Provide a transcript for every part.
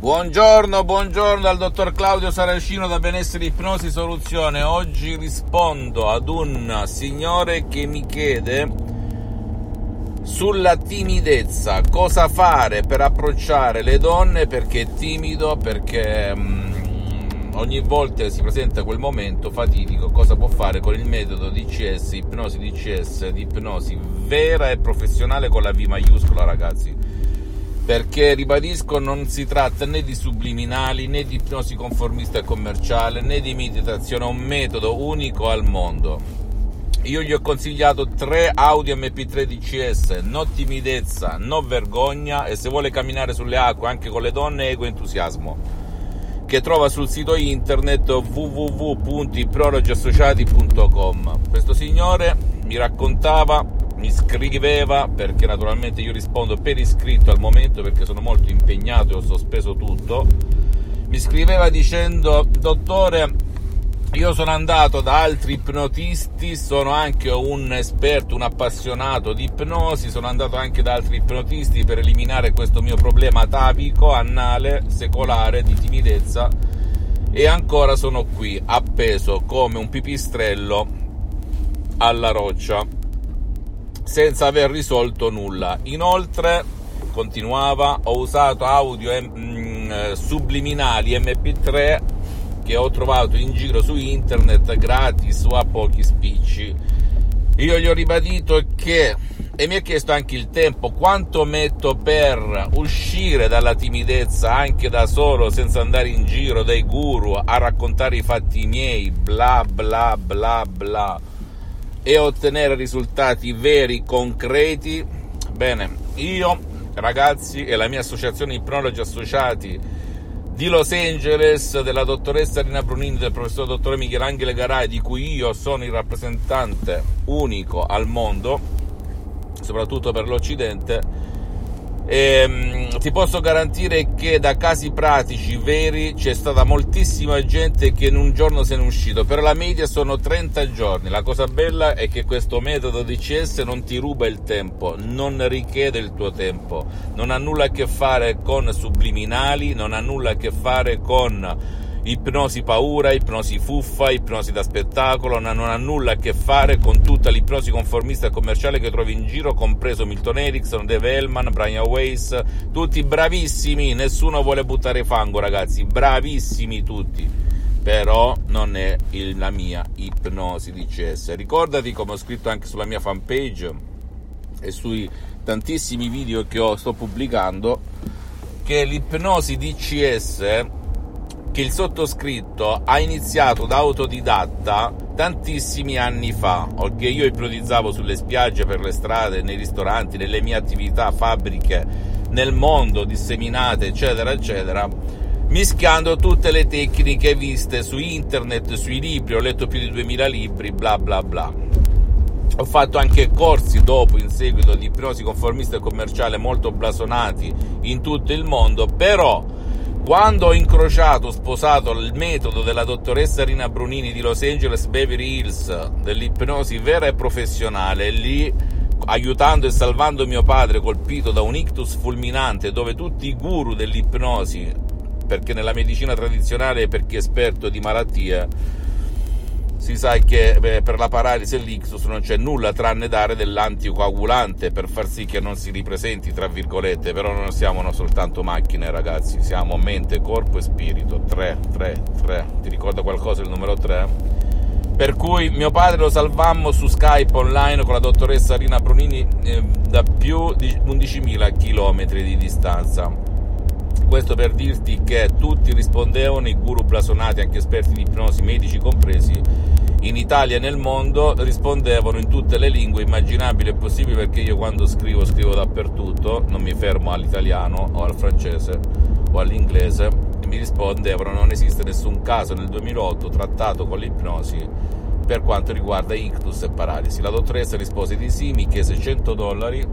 Buongiorno, buongiorno dal dottor Claudio Saracino da Benessere Ipnosi Soluzione. Oggi rispondo ad un signore che mi chiede sulla timidezza, cosa fare per approcciare le donne perché è timido, perché um, ogni volta si presenta quel momento fatidico, cosa può fare con il metodo DCS, ipnosi DCS, di ipnosi vera e professionale con la V maiuscola ragazzi perché ribadisco non si tratta né di subliminali né di ipnosi conformista e commerciale né di meditazione, è un metodo unico al mondo. Io gli ho consigliato tre audio MP3 DCS, no timidezza, no vergogna e se vuole camminare sulle acque anche con le donne ego entusiasmo che trova sul sito internet www.iprologiassociati.com. Questo signore mi raccontava mi scriveva perché naturalmente io rispondo per iscritto al momento perché sono molto impegnato e ho sospeso tutto mi scriveva dicendo dottore io sono andato da altri ipnotisti, sono anche un esperto, un appassionato di ipnosi, sono andato anche da altri ipnotisti per eliminare questo mio problema atavico, annale, secolare, di timidezza e ancora sono qui, appeso come un pipistrello alla roccia senza aver risolto nulla. Inoltre, continuava, ho usato audio mm, subliminali MP3 che ho trovato in giro su internet gratis o a pochi spicci. Io gli ho ribadito che e mi ha chiesto anche il tempo, quanto metto per uscire dalla timidezza anche da solo, senza andare in giro dai guru a raccontare i fatti miei, bla bla bla bla e ottenere risultati veri, concreti. Bene, io ragazzi e la mia associazione Ipnologi Associati di Los Angeles della dottoressa Rina Brunini del professor dottore Michelangelo Garai di cui io sono il rappresentante unico al mondo soprattutto per l'Occidente e, ehm, ti posso garantire che da casi pratici veri c'è stata moltissima gente che in un giorno se ne è uscito, per la media sono 30 giorni. La cosa bella è che questo metodo DCS non ti ruba il tempo, non richiede il tuo tempo, non ha nulla a che fare con subliminali, non ha nulla a che fare con ipnosi paura, ipnosi fuffa, ipnosi da spettacolo, non ha nulla a che fare con tutta l'ipnosi conformista e commerciale che trovi in giro, compreso Milton Erickson, Dave Hellman, Brian Weiss, tutti bravissimi, nessuno vuole buttare fango ragazzi, bravissimi tutti però non è il, la mia ipnosi DCS. Ricordati, come ho scritto anche sulla mia fanpage e sui tantissimi video che ho, sto pubblicando, che l'ipnosi DCS che il sottoscritto ha iniziato da autodidatta tantissimi anni fa, che io ipnotizzavo sulle spiagge, per le strade, nei ristoranti, nelle mie attività, fabbriche, nel mondo, disseminate, eccetera, eccetera, mischiando tutte le tecniche viste su internet, sui libri, ho letto più di 2000 libri, bla bla bla. Ho fatto anche corsi dopo, in seguito, di ipnosi conformista e commerciale molto blasonati in tutto il mondo, però quando ho incrociato, sposato il metodo della dottoressa Rina Brunini di Los Angeles Beverly Hills, dell'ipnosi vera e professionale, lì aiutando e salvando mio padre colpito da un ictus fulminante, dove tutti i guru dell'ipnosi, perché nella medicina tradizionale per chi è esperto di malattie, si sa che beh, per la paralisi e l'ictus non c'è nulla tranne dare dell'anticoagulante per far sì che non si ripresenti, tra virgolette, però non siamo soltanto macchine ragazzi, siamo mente, corpo e spirito, 3, 3, 3, ti ricorda qualcosa il numero 3? Per cui mio padre lo salvammo su Skype online con la dottoressa Rina Brunini eh, da più di 11.000 km di distanza. Questo per dirti che tutti rispondevano, i guru blasonati, anche esperti di ipnosi, medici compresi, in Italia e nel mondo rispondevano in tutte le lingue immaginabili e possibili perché io quando scrivo scrivo dappertutto, non mi fermo all'italiano o al francese o all'inglese mi rispondevano non esiste nessun caso nel 2008 trattato con l'ipnosi per quanto riguarda ictus e paralisi. La dottoressa rispose di sì, mi chiese 100 dollari,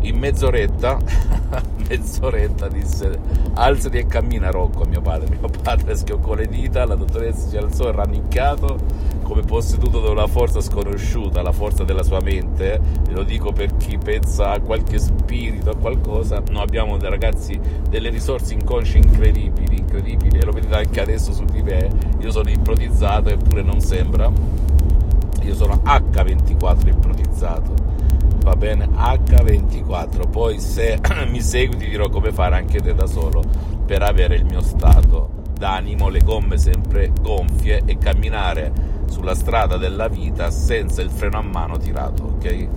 in mezz'oretta, mezz'oretta disse alzati e cammina Rocco, mio padre. Mio padre schioccò le dita, la dottoressa si alzò rannicchiato come posseduto da una forza sconosciuta, la forza della sua mente, e lo dico per chi pensa a qualche spirito, a qualcosa, noi abbiamo ragazzi delle risorse inconsce incredibili, incredibili, e lo vedete anche adesso su di me, io sono ipnotizzato eppure non sembra, io sono H24 ipnotizzato, va bene? H24, poi se mi segui ti dirò come fare anche te da solo per avere il mio stato d'animo, le gomme sempre gonfie e camminare sulla strada della vita senza il freno a mano tirato, ok?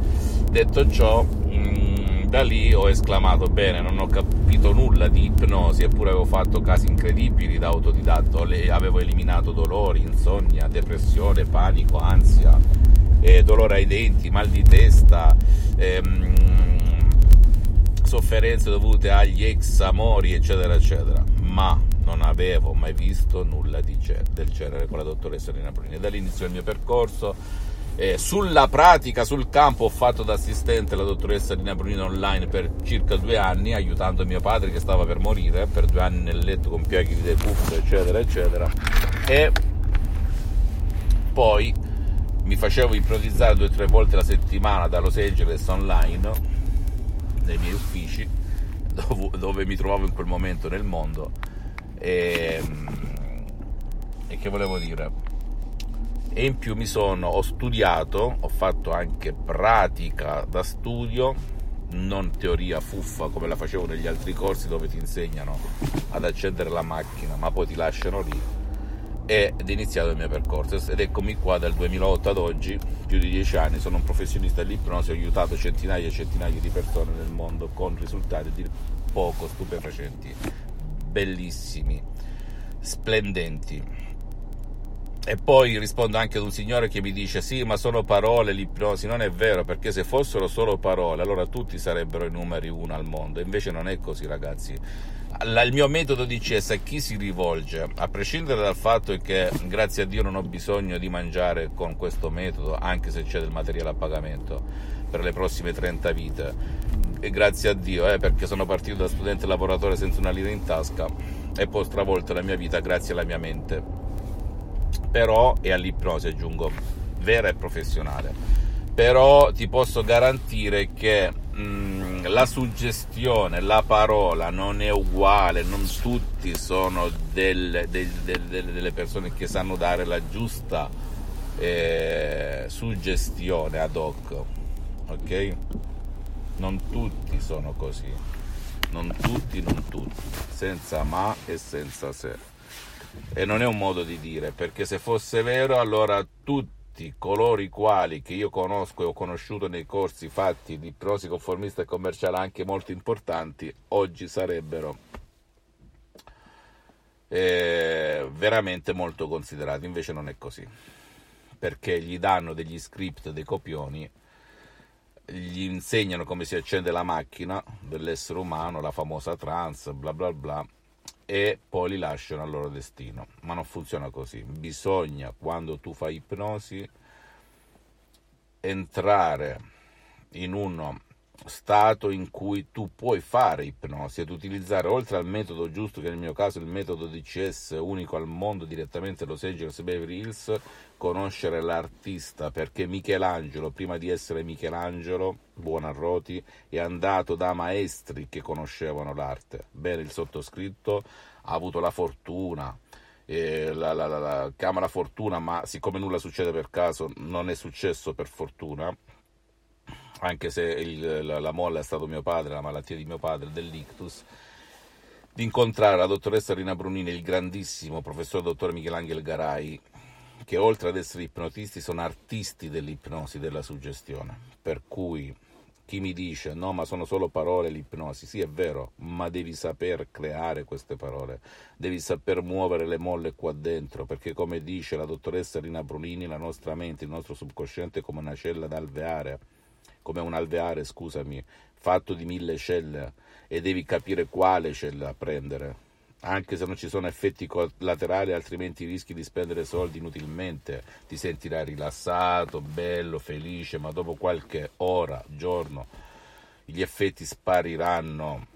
Detto ciò, mh, mm, da lì ho esclamato bene, non ho capito nulla di ipnosi, eppure avevo fatto casi incredibili da autodidatto, avevo eliminato dolori, insonnia, depressione, panico, ansia, eh, dolore ai denti, mal di testa, ehm, sofferenze dovute agli ex amori, eccetera, eccetera. Ma non avevo mai visto nulla cer- del genere con la dottoressa Rina Bruni. Da lì iniziò il mio percorso. Eh, sulla pratica, sul campo, ho fatto da assistente la dottoressa Rina Brunino online per circa due anni, aiutando mio padre che stava per morire, per due anni nel letto con piaghi di decuffo, eccetera, eccetera. E poi mi facevo ipnotizzare due o tre volte la settimana da Los Angeles online, nei miei uffici, dove mi trovavo in quel momento nel mondo e, ehm, e che volevo dire? E in più mi sono, ho studiato, ho fatto anche pratica da studio, non teoria fuffa come la facevo negli altri corsi dove ti insegnano ad accendere la macchina, ma poi ti lasciano lì. Ed è iniziato il mio percorso ed eccomi qua dal 2008 ad oggi, più di dieci anni, sono un professionista dell'ipnosi, ho aiutato centinaia e centinaia di persone nel mondo con risultati di poco stupefacenti bellissimi, splendenti. E poi rispondo anche ad un signore che mi dice: Sì, ma sono parole l'ipnosi. Non è vero, perché se fossero solo parole, allora tutti sarebbero i numeri uno al mondo. Invece non è così, ragazzi. il mio metodo di CS a chi si rivolge, a prescindere dal fatto che grazie a Dio non ho bisogno di mangiare con questo metodo, anche se c'è del materiale a pagamento per le prossime 30 vite grazie a Dio, eh, perché sono partito da studente lavoratore senza una lira in tasca e poi ho stravolto la mia vita grazie alla mia mente. Però, e all'ipnosi aggiungo, vera e professionale. Però ti posso garantire che mh, mm, la suggestione, la parola non è uguale, non tutti sono del, del, del, delle persone che sanno dare la giusta eh, suggestione ad hoc. Ok? Non tutti sono così, non tutti, non tutti, senza ma e senza se. E non è un modo di dire, perché se fosse vero allora tutti coloro i quali che io conosco e ho conosciuto nei corsi fatti di prosi conformista e commerciale anche molto importanti, oggi sarebbero eh, veramente molto considerati, invece non è così, perché gli danno degli script, dei copioni gli insegnano come si accende la macchina dell'essere umano, la famosa trans, bla bla bla, e poi li lasciano al loro destino. Ma non funziona così. Bisogna, quando tu fai ipnosi, entrare in uno stato in cui tu puoi fare ipnosi ed utilizzare oltre al metodo giusto che nel mio caso è il metodo DCS unico al mondo direttamente Los Angeles Beverly Hills conoscere l'artista perché Michelangelo prima di essere Michelangelo Buonarroti è andato da maestri che conoscevano l'arte. Bene il sottoscritto ha avuto la fortuna eh, la, la, la, la chiama la fortuna ma siccome nulla succede per caso non è successo per fortuna anche se il, la, la, molla è stato mio padre, la malattia di mio padre, dell'ictus, di incontrare la dottoressa Rina Brunini e il grandissimo professor dottor Michelangelo Garai, che oltre ad essere ipnotisti sono artisti dell'ipnosi, della suggestione. Per cui chi mi dice no, ma sono solo parole l'ipnosi, sì è vero, ma devi saper creare queste parole, devi saper muovere le molle qua dentro, perché come dice la dottoressa Rina Brunini, la nostra mente, il nostro subconsciente è come una cella da come un alveare, scusami, fatto di mille celle e devi capire quale cella prendere. Anche se non ci sono effetti collaterali, altrimenti rischi di spendere soldi inutilmente. Ti sentirai rilassato, bello, felice, ma dopo qualche ora, giorno, gli effetti spariranno.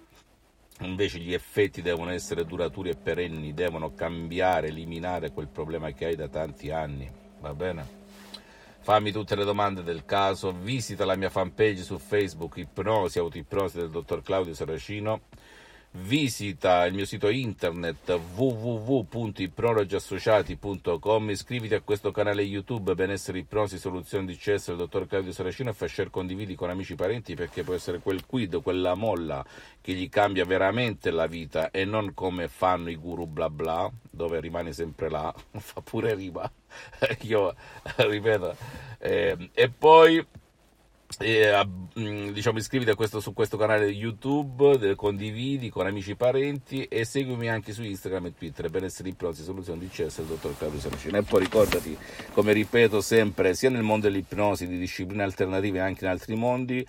Invece gli effetti devono essere duraturi e perenni, devono cambiare, eliminare quel problema che hai da tanti anni va bene? Fammi tutte le domande del caso, visita la mia fanpage su Facebook, Ipnosi, Autoipnosi del dottor Claudio Saracino visita il mio sito internet www.ipnologiassociati.com iscriviti a questo canale youtube benessere ipnosi soluzione di CS del dottor Claudio Saracino e fa share condividi con amici e parenti perché può essere quel quid, quella molla che gli cambia veramente la vita e non come fanno i guru bla bla dove rimane sempre là fa pure rima. Io ripeto eh, e poi e, mm, diciamo iscriviti questo, su questo canale YouTube, condividi con amici e parenti e seguimi anche su Instagram e Twitter per essere ipnosi soluzione di CS del dottor Claudio Saracino. E poi ricordati, come ripeto sempre, sia nel mondo dell'ipnosi, di discipline alternative anche in altri mondi,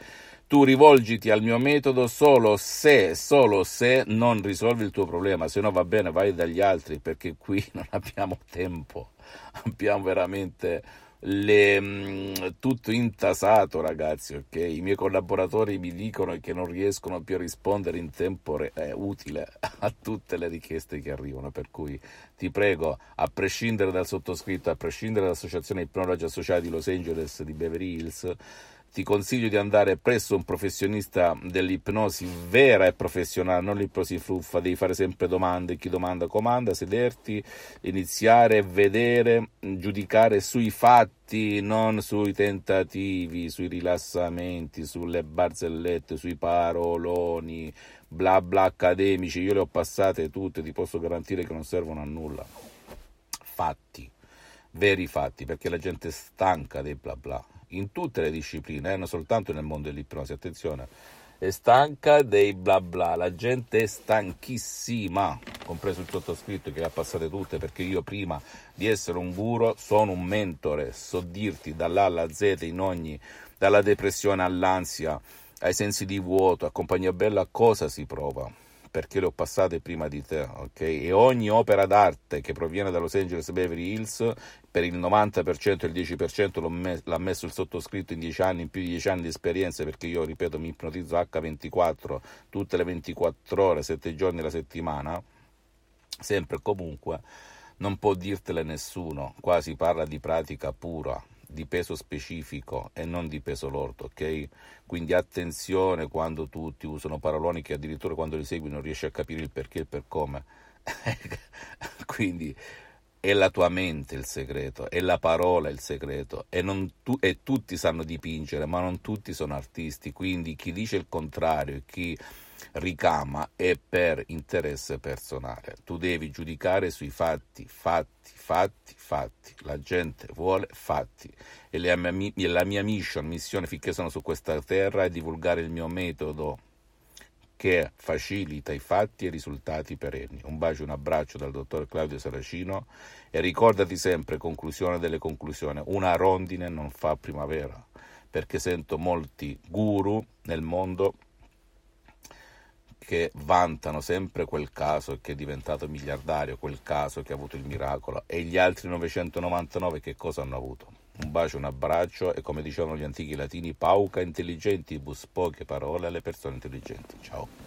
tu rivolgiti al mio metodo solo se, solo se non risolvi il tuo problema, se no va bene, vai dagli altri perché qui non abbiamo tempo, abbiamo veramente le, mm, tutto intasato ragazzi ok? I miei collaboratori mi dicono che non riescono più a rispondere in tempo re- eh, utile a tutte le richieste che arrivano per cui ti prego a prescindere dal sottoscritto a prescindere dall'associazione ipnologi associati Los Angeles di Beverly Hills ti consiglio di andare presso un professionista dell'ipnosi vera e professionale, non l'ipnosi fluffa, devi fare sempre domande, chi domanda comanda, sederti, iniziare, vedere, giudicare sui fatti, non sui tentativi, sui rilassamenti, sulle barzellette, sui paroloni, bla bla accademici, io le ho passate tutte, ti posso garantire che non servono a nulla. Fatti, veri fatti, perché la gente è stanca dei bla bla in tutte le discipline, eh, non soltanto nel mondo dell'ipnosi, attenzione, è stanca dei bla bla, la gente è stanchissima, compreso il sottoscritto che le ha passate tutte, perché io prima di essere un guru sono un mentore, so dirti dall'A alla Z in ogni, dalla depressione all'ansia, ai sensi di vuoto, a compagnia bella, cosa si prova perché le ho passate prima di te, ok? E ogni opera d'arte che proviene da Los Angeles Beverly Hills, per il 90% e il 10% me- l'ha messo il sottoscritto in 10 anni, in più di 10 anni di esperienza, perché io, ripeto, mi ipnotizzo H24 tutte le 24 ore, 7 giorni alla settimana, sempre e comunque, non può dirtele nessuno, qua si parla di pratica pura, di peso specifico e non di peso lordo, ok? Quindi attenzione quando tutti usano paroloni che addirittura quando li segui non riesci a capire il perché e per come. Quindi è la tua mente il segreto, è la parola il segreto e, tu, e tutti sanno dipingere, ma non tutti sono artisti, quindi chi dice il contrario e chi ricama è per interesse personale. Tu devi giudicare sui fatti, fatti, fatti, fatti. La gente vuole fatti. E la mia, la mia mission, missione finché sono su questa terra è divulgare il mio metodo che facilita i fatti e i risultati perenni. Un bacio, un abbraccio dal dottor Claudio Saracino e ricordati sempre, conclusione delle conclusioni, una rondine non fa primavera, perché sento molti guru nel mondo che vantano sempre quel caso che è diventato miliardario, quel caso che ha avuto il miracolo, e gli altri 999 che cosa hanno avuto? Un bacio, un abbraccio e come dicevano gli antichi latini, pauca intelligentibus, poche parole alle persone intelligenti. Ciao.